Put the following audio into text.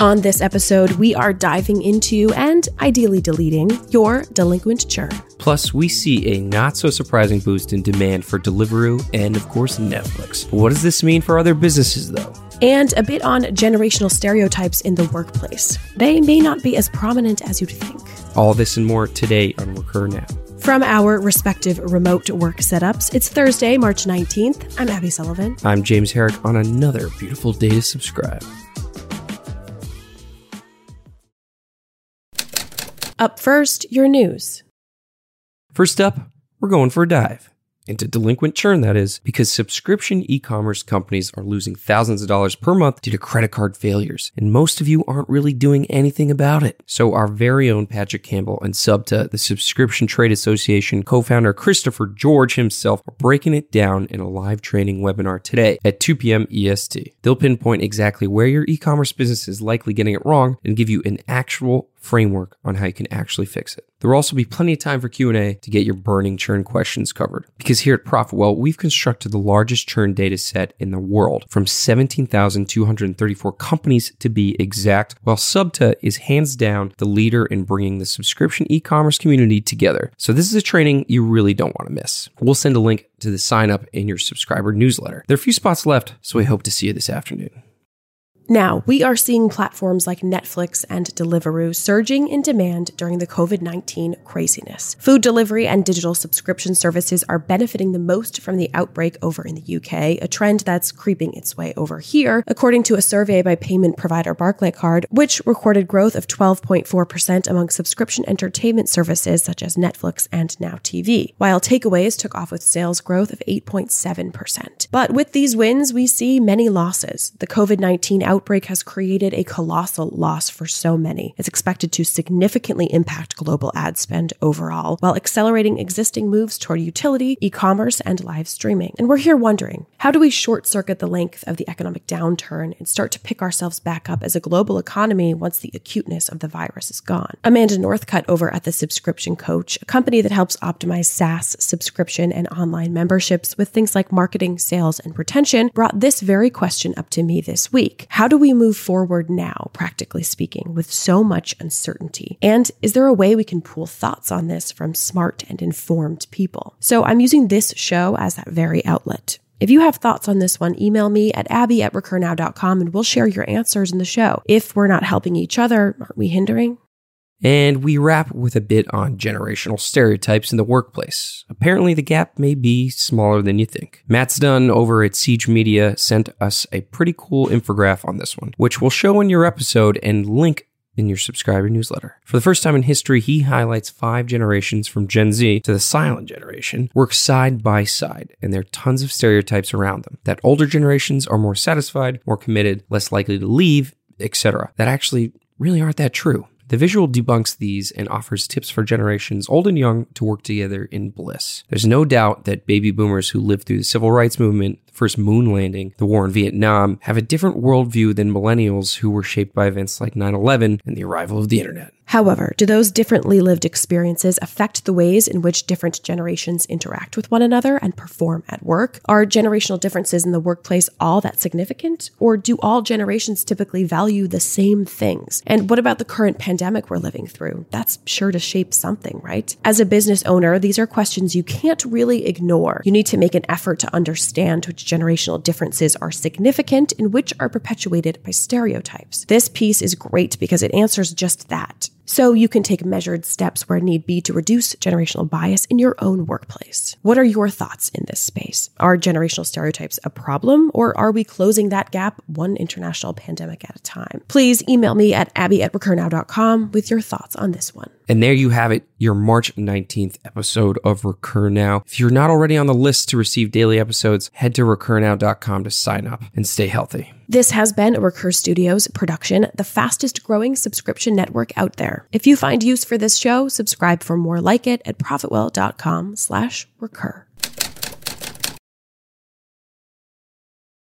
On this episode, we are diving into and ideally deleting your delinquent churn. Plus, we see a not so surprising boost in demand for Deliveroo and, of course, Netflix. What does this mean for other businesses, though? And a bit on generational stereotypes in the workplace. They may not be as prominent as you'd think. All this and more today on Recur Now. From our respective remote work setups, it's Thursday, March 19th. I'm Abby Sullivan. I'm James Herrick on another beautiful day to subscribe. Up first, your news. First up, we're going for a dive into delinquent churn, that is, because subscription e commerce companies are losing thousands of dollars per month due to credit card failures, and most of you aren't really doing anything about it. So, our very own Patrick Campbell and Subta, the Subscription Trade Association co founder Christopher George himself, are breaking it down in a live training webinar today at 2 p.m. EST. They'll pinpoint exactly where your e commerce business is likely getting it wrong and give you an actual framework on how you can actually fix it. There will also be plenty of time for Q&A to get your burning churn questions covered. Because here at Profitwell, we've constructed the largest churn data set in the world from 17,234 companies to be exact, while Subta is hands down the leader in bringing the subscription e-commerce community together. So this is a training you really don't want to miss. We'll send a link to the sign up in your subscriber newsletter. There are a few spots left, so we hope to see you this afternoon. Now, we are seeing platforms like Netflix and Deliveroo surging in demand during the COVID 19 craziness. Food delivery and digital subscription services are benefiting the most from the outbreak over in the UK, a trend that's creeping its way over here, according to a survey by payment provider Barclaycard, which recorded growth of 12.4% among subscription entertainment services such as Netflix and Now TV, while takeaways took off with sales growth of 8.7%. But with these wins, we see many losses. The COVID 19 outbreak outbreak has created a colossal loss for so many. It's expected to significantly impact global ad spend overall, while accelerating existing moves toward utility, e commerce, and live streaming. And we're here wondering how do we short circuit the length of the economic downturn and start to pick ourselves back up as a global economy once the acuteness of the virus is gone? Amanda Northcutt over at The Subscription Coach, a company that helps optimize SaaS subscription and online memberships with things like marketing, sales, and retention, brought this very question up to me this week. How do we move forward now, practically speaking, with so much uncertainty? And is there a way we can pool thoughts on this from smart and informed people? So I'm using this show as that very outlet. If you have thoughts on this one, email me at abby at recurnow.com and we'll share your answers in the show. If we're not helping each other, aren't we hindering? And we wrap with a bit on generational stereotypes in the workplace. Apparently, the gap may be smaller than you think. Matt's done over at Siege Media sent us a pretty cool infographic on this one, which we'll show in your episode and link in your subscriber newsletter. For the first time in history, he highlights five generations from Gen Z to the silent generation work side by side, and there are tons of stereotypes around them. That older generations are more satisfied, more committed, less likely to leave, etc. That actually really aren't that true. The visual debunks these and offers tips for generations old and young to work together in bliss. There's no doubt that baby boomers who lived through the civil rights movement, the first moon landing, the war in Vietnam, have a different worldview than millennials who were shaped by events like 9 11 and the arrival of the internet. However, do those differently lived experiences affect the ways in which different generations interact with one another and perform at work? Are generational differences in the workplace all that significant? Or do all generations typically value the same things? And what about the current pandemic we're living through? That's sure to shape something, right? As a business owner, these are questions you can't really ignore. You need to make an effort to understand which generational differences are significant and which are perpetuated by stereotypes. This piece is great because it answers just that. So you can take measured steps where need be to reduce generational bias in your own workplace. What are your thoughts in this space? Are generational stereotypes a problem or are we closing that gap one international pandemic at a time? Please email me at abby at recurnow.com with your thoughts on this one. And there you have it, your March 19th episode of Recur Now. If you're not already on the list to receive daily episodes, head to recurnow.com to sign up and stay healthy. This has been a Recur Studios production, the fastest growing subscription network out there. If you find use for this show, subscribe for more like it at profitwell.com slash recur.